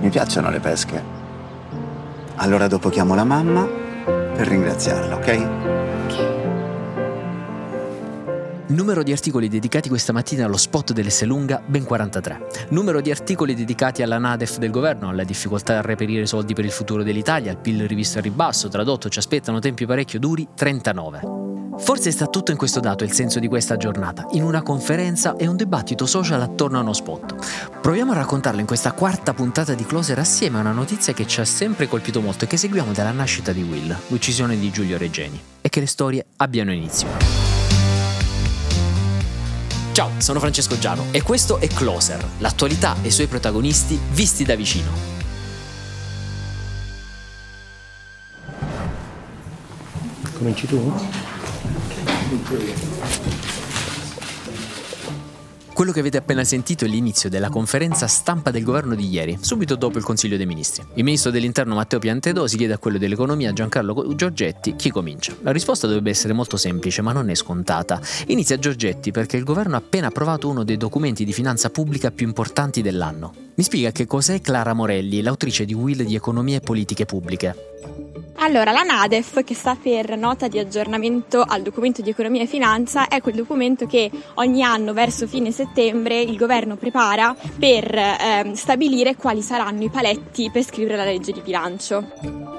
Mi piacciono le pesche. Allora dopo chiamo la mamma per ringraziarla, ok? Numero di articoli dedicati questa mattina allo spot dell'Esselunga, ben 43. Numero di articoli dedicati alla NADEF del governo, alla difficoltà a reperire soldi per il futuro dell'Italia, al PIL rivisto a ribasso, tradotto ci aspettano tempi parecchio duri, 39. Forse sta tutto in questo dato il senso di questa giornata, in una conferenza e un dibattito social attorno a uno spot. Proviamo a raccontarlo in questa quarta puntata di Closer assieme a una notizia che ci ha sempre colpito molto e che seguiamo dalla nascita di Will, l'uccisione di Giulio Regeni, e che le storie abbiano inizio. Ciao, sono Francesco Giano e questo è Closer, l'attualità e i suoi protagonisti visti da vicino. Cominci tu? Quello che avete appena sentito è l'inizio della conferenza stampa del governo di ieri, subito dopo il Consiglio dei Ministri. Il ministro dell'Interno Matteo Piantedosi chiede a quello dell'Economia Giancarlo Giorgetti chi comincia. La risposta dovrebbe essere molto semplice, ma non è scontata. Inizia Giorgetti perché il governo ha appena approvato uno dei documenti di finanza pubblica più importanti dell'anno. Mi spiega che cos'è Clara Morelli, l'autrice di Will di Economia e Politiche Pubbliche. Allora, la NADEF, che sta per Nota di aggiornamento al documento di economia e finanza, è quel documento che ogni anno, verso fine settembre, il governo prepara per eh, stabilire quali saranno i paletti per scrivere la legge di bilancio.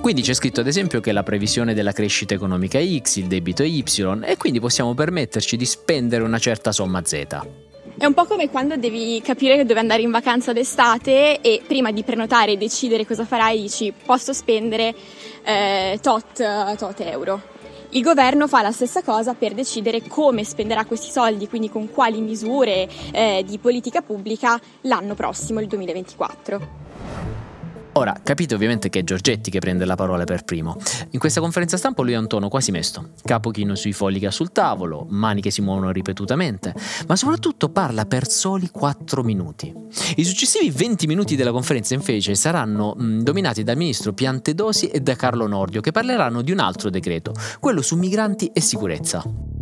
Quindi c'è scritto ad esempio che la previsione della crescita economica è X, il debito è Y e quindi possiamo permetterci di spendere una certa somma Z. È un po' come quando devi capire dove andare in vacanza d'estate e prima di prenotare e decidere cosa farai dici posso spendere eh, tot, tot euro. Il governo fa la stessa cosa per decidere come spenderà questi soldi, quindi con quali misure eh, di politica pubblica l'anno prossimo, il 2024. Ora, capite ovviamente che è Giorgetti che prende la parola per primo. In questa conferenza stampa lui ha un tono quasi mesto, capo chino sui fogli che ha sul tavolo, mani che si muovono ripetutamente, ma soprattutto parla per soli 4 minuti. I successivi 20 minuti della conferenza invece saranno mh, dominati dal ministro Piantedosi e da Carlo Nordio che parleranno di un altro decreto, quello su migranti e sicurezza.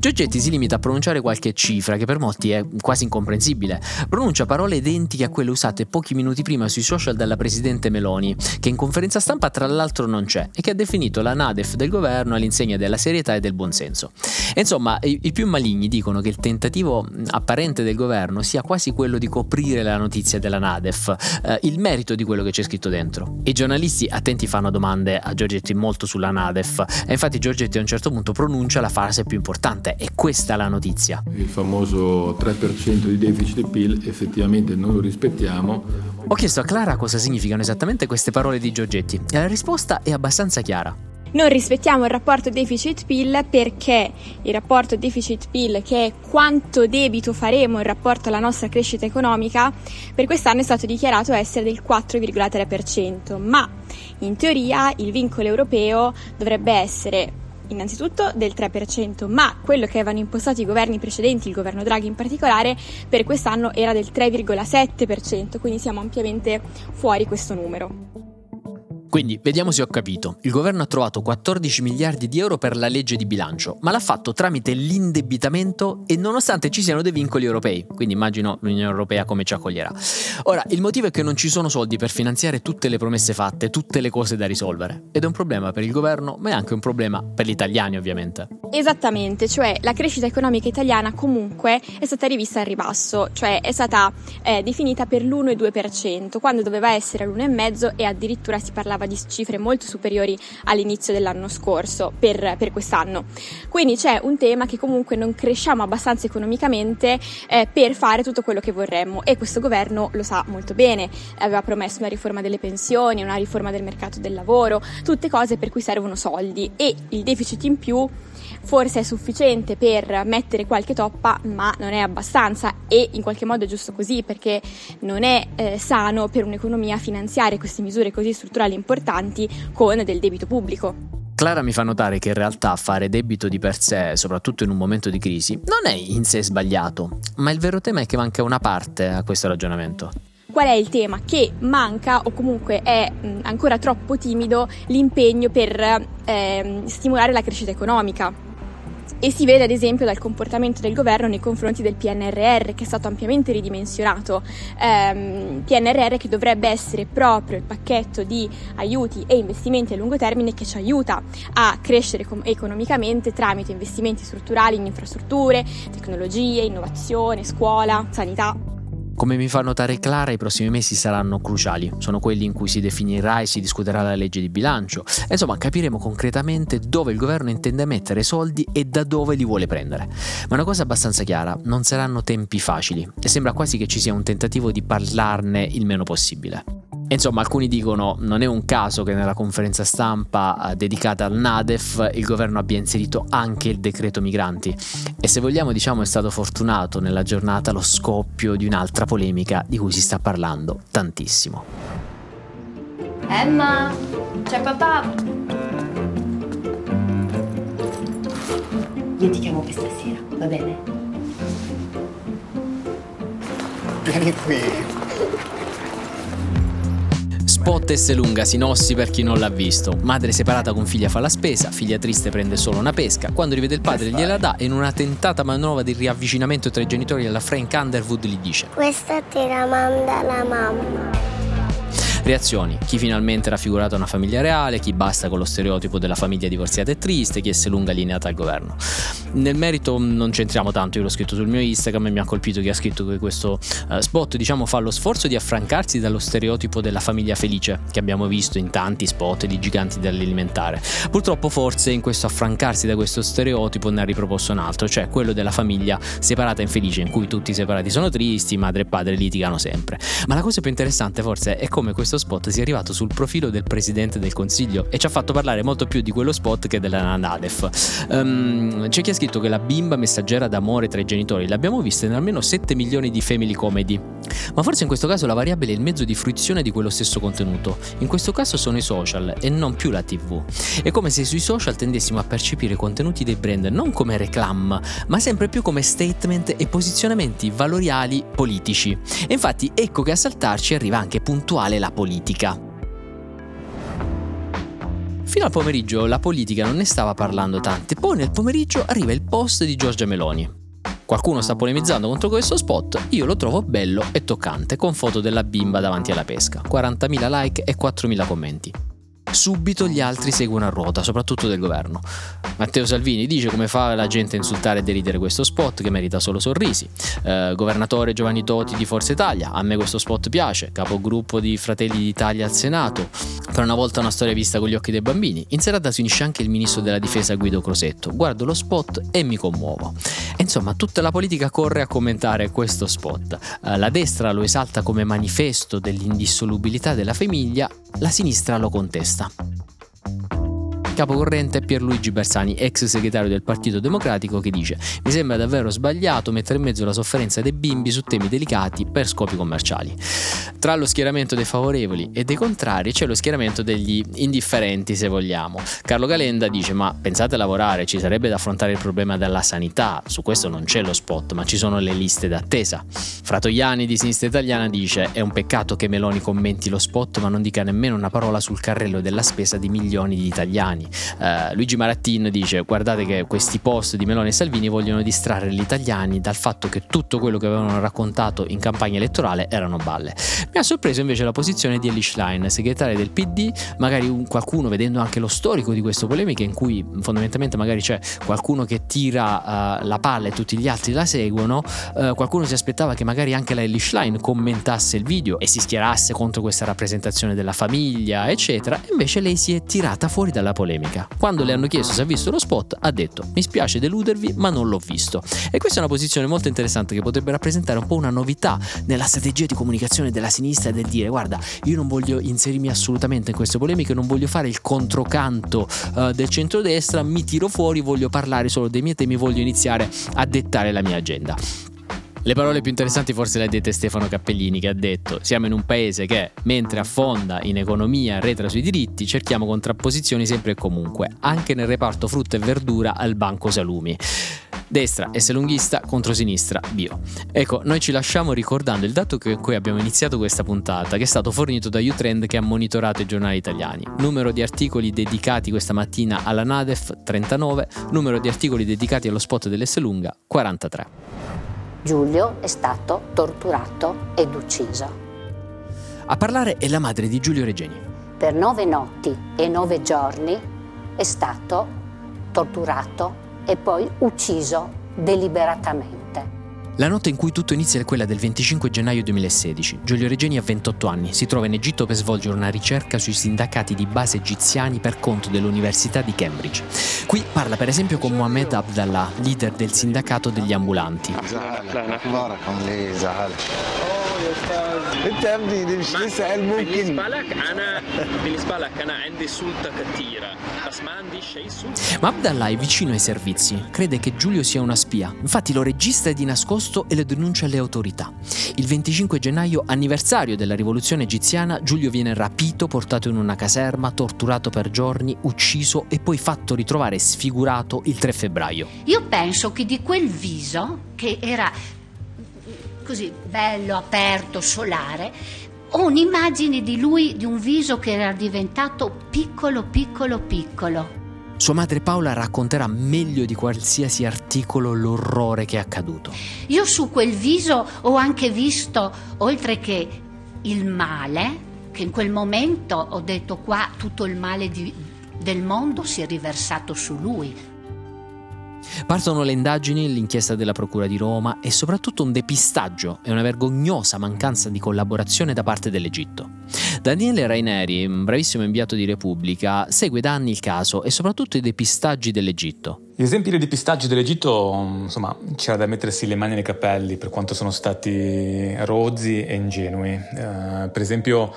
Giorgetti si limita a pronunciare qualche cifra che per molti è quasi incomprensibile. Pronuncia parole identiche a quelle usate pochi minuti prima sui social dalla presidente Meloni, che in conferenza stampa tra l'altro non c'è e che ha definito la NADEF del governo all'insegna della serietà e del buonsenso. Insomma, i, i più maligni dicono che il tentativo apparente del governo sia quasi quello di coprire la notizia della NADEF, eh, il merito di quello che c'è scritto dentro. I giornalisti attenti fanno domande a Giorgetti molto sulla NADEF e infatti Giorgetti a un certo punto pronuncia la frase più importante è questa la notizia. Il famoso 3% di deficit PIL effettivamente non lo rispettiamo. Ho chiesto a Clara cosa significano esattamente queste parole di Giorgetti e la risposta è abbastanza chiara. Non rispettiamo il rapporto deficit-PIL perché il rapporto deficit-PIL, che è quanto debito faremo in rapporto alla nostra crescita economica, per quest'anno è stato dichiarato essere del 4,3%, ma in teoria il vincolo europeo dovrebbe essere innanzitutto del 3%, ma quello che avevano impostato i governi precedenti, il governo Draghi in particolare, per quest'anno era del 3,7%, quindi siamo ampiamente fuori questo numero. Quindi, vediamo se ho capito. Il governo ha trovato 14 miliardi di euro per la legge di bilancio, ma l'ha fatto tramite l'indebitamento e nonostante ci siano dei vincoli europei. Quindi immagino l'Unione Europea come ci accoglierà. Ora, il motivo è che non ci sono soldi per finanziare tutte le promesse fatte, tutte le cose da risolvere. Ed è un problema per il governo, ma è anche un problema per gli italiani, ovviamente. Esattamente, cioè la crescita economica italiana comunque è stata rivista al ribasso, cioè è stata eh, definita per l'1,2%, quando doveva essere all'1,5% e addirittura si parlava di cifre molto superiori all'inizio dell'anno scorso per, per quest'anno. Quindi c'è un tema che comunque non cresciamo abbastanza economicamente eh, per fare tutto quello che vorremmo e questo governo lo sa molto bene, aveva promesso una riforma delle pensioni, una riforma del mercato del lavoro, tutte cose per cui servono soldi e il deficit in più forse è sufficiente per mettere qualche toppa, ma non è abbastanza e in qualche modo è giusto così perché non è eh, sano per un'economia finanziare queste misure così strutturali importanti con del debito pubblico. Clara mi fa notare che in realtà fare debito di per sé, soprattutto in un momento di crisi, non è in sé sbagliato, ma il vero tema è che manca una parte a questo ragionamento. Qual è il tema? Che manca o comunque è ancora troppo timido l'impegno per eh, stimolare la crescita economica E si vede ad esempio dal comportamento del governo nei confronti del PNRR che è stato ampiamente ridimensionato. Ehm, PNRR che dovrebbe essere proprio il pacchetto di aiuti e investimenti a lungo termine che ci aiuta a crescere com- economicamente tramite investimenti strutturali in infrastrutture, tecnologie, innovazione, scuola, sanità. Come mi fa notare Clara, i prossimi mesi saranno cruciali. Sono quelli in cui si definirà e si discuterà la legge di bilancio. Insomma, capiremo concretamente dove il governo intende mettere soldi e da dove li vuole prendere. Ma una cosa abbastanza chiara, non saranno tempi facili e sembra quasi che ci sia un tentativo di parlarne il meno possibile. Insomma, alcuni dicono non è un caso che nella conferenza stampa eh, dedicata al NADEF il governo abbia inserito anche il decreto migranti e se vogliamo diciamo è stato fortunato nella giornata lo scoppio di un'altra polemica di cui si sta parlando tantissimo. Emma, c'è papà. Io ti chiamo questa sera, va bene? Vieni qui. Spot S lunga, sinossi per chi non l'ha visto. Madre separata con figlia fa la spesa, figlia triste prende solo una pesca. Quando rivede il padre gliela dà e in una tentata manovra di riavvicinamento tra i genitori alla Frank Underwood gli dice Questa te la manda la mamma. Reazioni: chi finalmente raffigurata una famiglia reale, chi basta con lo stereotipo della famiglia divorziata e triste, chi è lunga allineata al governo. Nel merito non c'entriamo tanto, io l'ho scritto sul mio Instagram e mi ha colpito chi ha scritto che questo uh, spot diciamo fa lo sforzo di affrancarsi dallo stereotipo della famiglia felice che abbiamo visto in tanti spot di giganti dell'alimentare. Purtroppo forse in questo affrancarsi da questo stereotipo ne ha riproposto un altro, cioè quello della famiglia separata e infelice in cui tutti separati sono tristi, madre e padre litigano sempre. Ma la cosa più interessante forse è come questo spot sia arrivato sul profilo del Presidente del Consiglio e ci ha fatto parlare molto più di quello spot che della NADEF. Um, c'è chi ha scritto che la bimba messaggera d'amore tra i genitori l'abbiamo vista in almeno 7 milioni di family comedy, ma forse in questo caso la variabile è il mezzo di fruizione di quello stesso contenuto. In questo caso sono i social e non più la TV. È come se sui social tendessimo a percepire i contenuti dei brand non come reclam, ma sempre più come statement e posizionamenti valoriali politici. E infatti ecco che a saltarci arriva anche puntuale la politica. Fino al pomeriggio la politica non ne stava parlando tante, poi nel pomeriggio arriva il post di Giorgia Meloni. Qualcuno sta polemizzando contro questo spot, io lo trovo bello e toccante, con foto della bimba davanti alla pesca, 40.000 like e 4.000 commenti. Subito gli altri seguono a ruota, soprattutto del governo. Matteo Salvini dice come fa la gente a insultare e deridere questo spot che merita solo sorrisi. Eh, governatore Giovanni Toti di Forza Italia, a me questo spot piace. Capogruppo di Fratelli d'Italia al Senato. Per una volta una storia vista con gli occhi dei bambini. In serata si unisce anche il ministro della difesa Guido Crosetto. Guardo lo spot e mi commuovo. E insomma, tutta la politica corre a commentare questo spot. Eh, la destra lo esalta come manifesto dell'indissolubilità della famiglia, la sinistra lo contesta capocorrente Pierluigi Bersani, ex segretario del Partito Democratico, che dice mi sembra davvero sbagliato mettere in mezzo la sofferenza dei bimbi su temi delicati per scopi commerciali. Tra lo schieramento dei favorevoli e dei contrari c'è lo schieramento degli indifferenti, se vogliamo. Carlo Calenda dice ma pensate a lavorare, ci sarebbe da affrontare il problema della sanità, su questo non c'è lo spot, ma ci sono le liste d'attesa. Fratoiani di Sinistra Italiana dice è un peccato che Meloni commenti lo spot ma non dica nemmeno una parola sul carrello della spesa di milioni di italiani. Uh, Luigi Marattin dice guardate che questi post di Meloni e Salvini vogliono distrarre gli italiani dal fatto che tutto quello che avevano raccontato in campagna elettorale erano balle. Mi ha sorpreso invece la posizione di Ellie Schlein, segretaria del PD, magari un, qualcuno vedendo anche lo storico di queste polemiche in cui fondamentalmente magari c'è qualcuno che tira uh, la palla e tutti gli altri la seguono, uh, qualcuno si aspettava che magari anche la Ellie Schlein commentasse il video e si schierasse contro questa rappresentazione della famiglia, eccetera, invece lei si è tirata fuori dalla polemica polemica. Quando le hanno chiesto se ha visto lo spot, ha detto: Mi spiace deludervi, ma non l'ho visto. E questa è una posizione molto interessante che potrebbe rappresentare un po' una novità nella strategia di comunicazione della sinistra del dire: Guarda, io non voglio inserirmi assolutamente in queste polemiche, non voglio fare il controcanto uh, del centrodestra, mi tiro fuori, voglio parlare solo dei miei temi, voglio iniziare a dettare la mia agenda. Le parole più interessanti forse le ha dette Stefano Cappellini che ha detto siamo in un paese che mentre affonda in economia arretra sui diritti cerchiamo contrapposizioni sempre e comunque, anche nel reparto frutta e verdura al banco salumi. Destra S lunghista contro sinistra bio. Ecco, noi ci lasciamo ricordando il dato con cui abbiamo iniziato questa puntata, che è stato fornito da Utrend che ha monitorato i giornali italiani. Numero di articoli dedicati questa mattina alla Nadef 39, numero di articoli dedicati allo spot dell'S lunga 43. Giulio è stato torturato ed ucciso. A parlare è la madre di Giulio Regeni. Per nove notti e nove giorni è stato torturato e poi ucciso deliberatamente. La notte in cui tutto inizia è quella del 25 gennaio 2016. Giulio Regeni ha 28 anni, si trova in Egitto per svolgere una ricerca sui sindacati di base egiziani per conto dell'Università di Cambridge. Qui parla per esempio con Mohamed Abdallah, leader del sindacato degli ambulanti. انت يا ابني مش تسال ممكن بالنسبة لك أنا ma Abdallah è vicino ai servizi, crede che Giulio sia una spia, infatti lo registra di nascosto e lo denuncia alle autorità. Il 25 gennaio, anniversario della rivoluzione egiziana, Giulio viene rapito, portato in una caserma, torturato per giorni, ucciso e poi fatto ritrovare sfigurato il 3 febbraio. Io penso che di quel viso, che era così bello, aperto, solare, ho un'immagine di lui, di un viso che era diventato piccolo, piccolo, piccolo. Sua madre Paola racconterà meglio di qualsiasi articolo l'orrore che è accaduto. Io su quel viso ho anche visto, oltre che il male, che in quel momento ho detto qua tutto il male di, del mondo si è riversato su lui. Partono le indagini, l'inchiesta della Procura di Roma e soprattutto un depistaggio e una vergognosa mancanza di collaborazione da parte dell'Egitto. Daniele Raineri, un bravissimo inviato di Repubblica, segue da anni il caso e soprattutto i depistaggi dell'Egitto. Gli esempi dei depistaggi dell'Egitto, insomma, c'era da mettersi le mani nei capelli per quanto sono stati rozzi e ingenui. Uh, per esempio,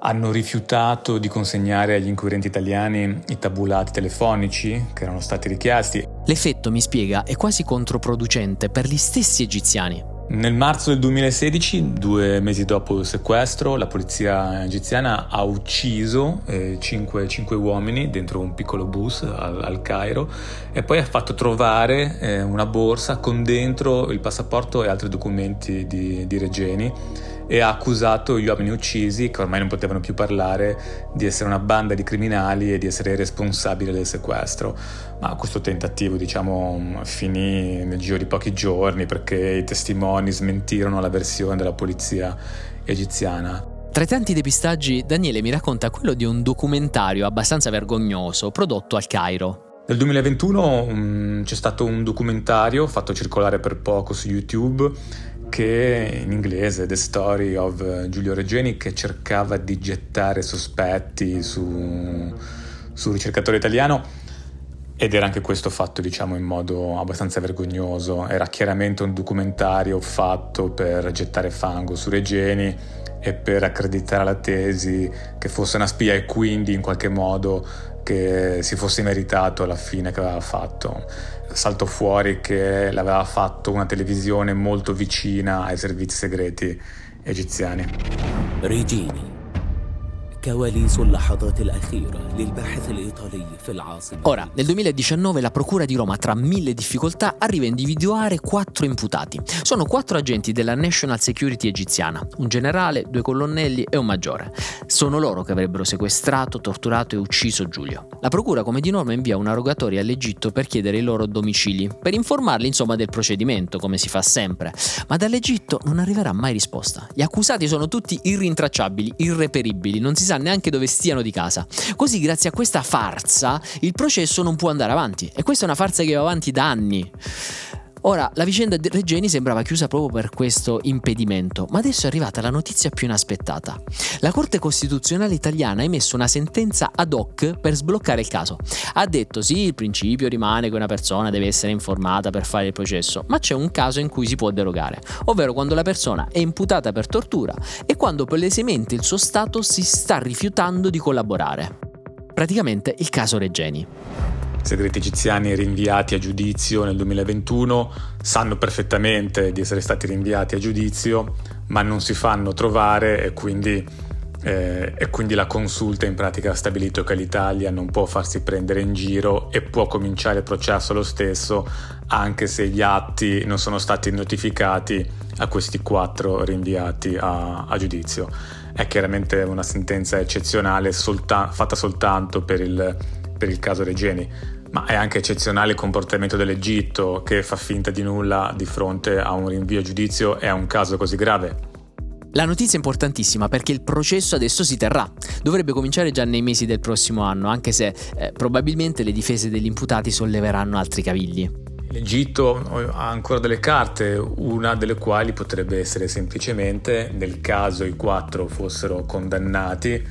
hanno rifiutato di consegnare agli inquirenti italiani i tabulati telefonici che erano stati richiesti. L'effetto, mi spiega, è quasi controproducente per gli stessi egiziani. Nel marzo del 2016, due mesi dopo il sequestro, la polizia egiziana ha ucciso eh, cinque, cinque, uomini dentro un piccolo bus al, al Cairo e poi ha fatto trovare eh, una borsa con dentro il passaporto e altri documenti di, di Regeni e ha accusato gli uomini uccisi, che ormai non potevano più parlare, di essere una banda di criminali e di essere responsabili del sequestro. Ma questo tentativo, diciamo, finì nel giro di pochi giorni perché i testimoni smentirono la versione della polizia egiziana. Tra i tanti depistaggi, Daniele mi racconta quello di un documentario abbastanza vergognoso prodotto al Cairo. Nel 2021 um, c'è stato un documentario fatto circolare per poco su YouTube che in inglese The Story of Giulio Regeni che cercava di gettare sospetti su, sul ricercatore italiano. Ed era anche questo fatto diciamo in modo abbastanza vergognoso. Era chiaramente un documentario fatto per gettare fango su Regeni e per accreditare la tesi che fosse una spia e quindi in qualche modo che si fosse meritato la fine che aveva fatto. Saltò fuori che l'aveva fatto una televisione molto vicina ai servizi segreti egiziani. Regini كواليس اللحظات الأخيرة للباحث الإيطالي في العاصمة Ora, nel 2019 la Procura di Roma, tra mille difficoltà, arriva a individuare quattro imputati. Sono quattro agenti della National Security egiziana, un generale, due colonnelli e un maggiore. Sono loro che avrebbero sequestrato, torturato e ucciso Giulio. La Procura, come di norma, invia una rogatoria all'Egitto per chiedere i loro domicili, per informarli insomma del procedimento, come si fa sempre. Ma dall'Egitto non arriverà mai risposta. Gli accusati sono tutti irrintracciabili, irreperibili, non si sa neanche dove stiano di casa. Così, grazie a questa farsa, il processo non può andare avanti. E questa è una farsa che va avanti da anni. Ora, la vicenda di Regeni sembrava chiusa proprio per questo impedimento, ma adesso è arrivata la notizia più inaspettata. La Corte Costituzionale italiana ha emesso una sentenza ad hoc per sbloccare il caso. Ha detto sì, il principio rimane che una persona deve essere informata per fare il processo, ma c'è un caso in cui si può derogare, ovvero quando la persona è imputata per tortura e quando palesemente il suo Stato si sta rifiutando di collaborare. Praticamente il caso Regeni. Segreti egiziani rinviati a giudizio nel 2021 sanno perfettamente di essere stati rinviati a giudizio, ma non si fanno trovare e quindi, eh, e quindi la consulta in pratica ha stabilito che l'Italia non può farsi prendere in giro e può cominciare il processo lo stesso anche se gli atti non sono stati notificati a questi quattro rinviati a, a giudizio. È chiaramente una sentenza eccezionale solta- fatta soltanto per il, per il caso Regeni ma è anche eccezionale il comportamento dell'Egitto che fa finta di nulla di fronte a un rinvio a giudizio e a un caso così grave. La notizia è importantissima perché il processo adesso si terrà. Dovrebbe cominciare già nei mesi del prossimo anno, anche se eh, probabilmente le difese degli imputati solleveranno altri cavigli. L'Egitto ha ancora delle carte, una delle quali potrebbe essere semplicemente, nel caso i quattro fossero condannati,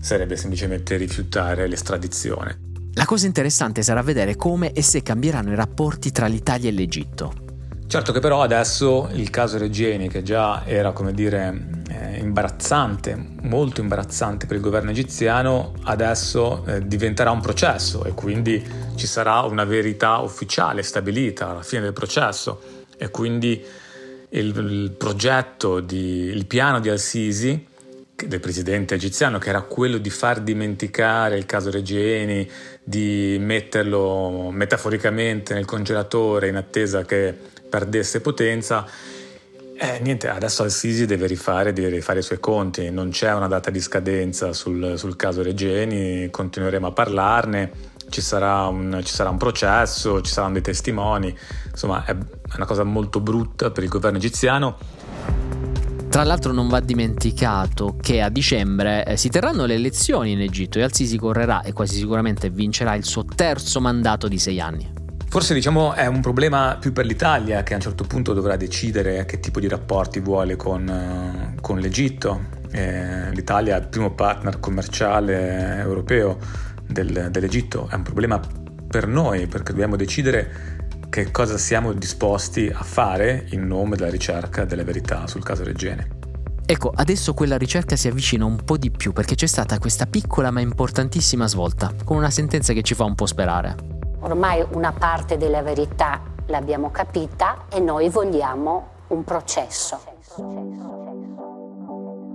sarebbe semplicemente rifiutare l'estradizione. La cosa interessante sarà vedere come e se cambieranno i rapporti tra l'Italia e l'Egitto. Certo che però adesso il caso Regeni, che già era come dire eh, imbarazzante, molto imbarazzante per il governo egiziano, adesso eh, diventerà un processo e quindi ci sarà una verità ufficiale stabilita alla fine del processo e quindi il, il progetto, di, il piano di Al-Sisi del presidente egiziano, che era quello di far dimenticare il caso Regeni, di metterlo metaforicamente nel congelatore in attesa che perdesse potenza. Eh, niente, adesso Al-Sisi deve rifare, deve rifare i suoi conti, non c'è una data di scadenza sul, sul caso Regeni, continueremo a parlarne, ci sarà, un, ci sarà un processo, ci saranno dei testimoni, insomma è una cosa molto brutta per il governo egiziano tra l'altro non va dimenticato che a dicembre eh, si terranno le elezioni in Egitto e Al-Sisi correrà e quasi sicuramente vincerà il suo terzo mandato di sei anni. Forse diciamo è un problema più per l'Italia che a un certo punto dovrà decidere che tipo di rapporti vuole con, uh, con l'Egitto. Eh, L'Italia è il primo partner commerciale europeo del, dell'Egitto, è un problema per noi perché dobbiamo decidere che cosa siamo disposti a fare in nome della ricerca della verità sul caso Reggiani. Ecco, adesso quella ricerca si avvicina un po' di più perché c'è stata questa piccola ma importantissima svolta, con una sentenza che ci fa un po' sperare. Ormai una parte della verità l'abbiamo capita e noi vogliamo un processo.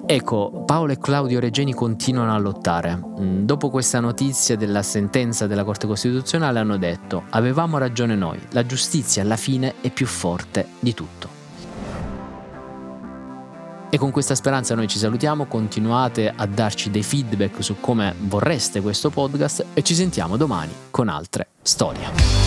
Ecco, Paolo e Claudio Regeni continuano a lottare. Mm, dopo questa notizia della sentenza della Corte Costituzionale hanno detto avevamo ragione noi, la giustizia alla fine è più forte di tutto. E con questa speranza noi ci salutiamo, continuate a darci dei feedback su come vorreste questo podcast e ci sentiamo domani con altre storie.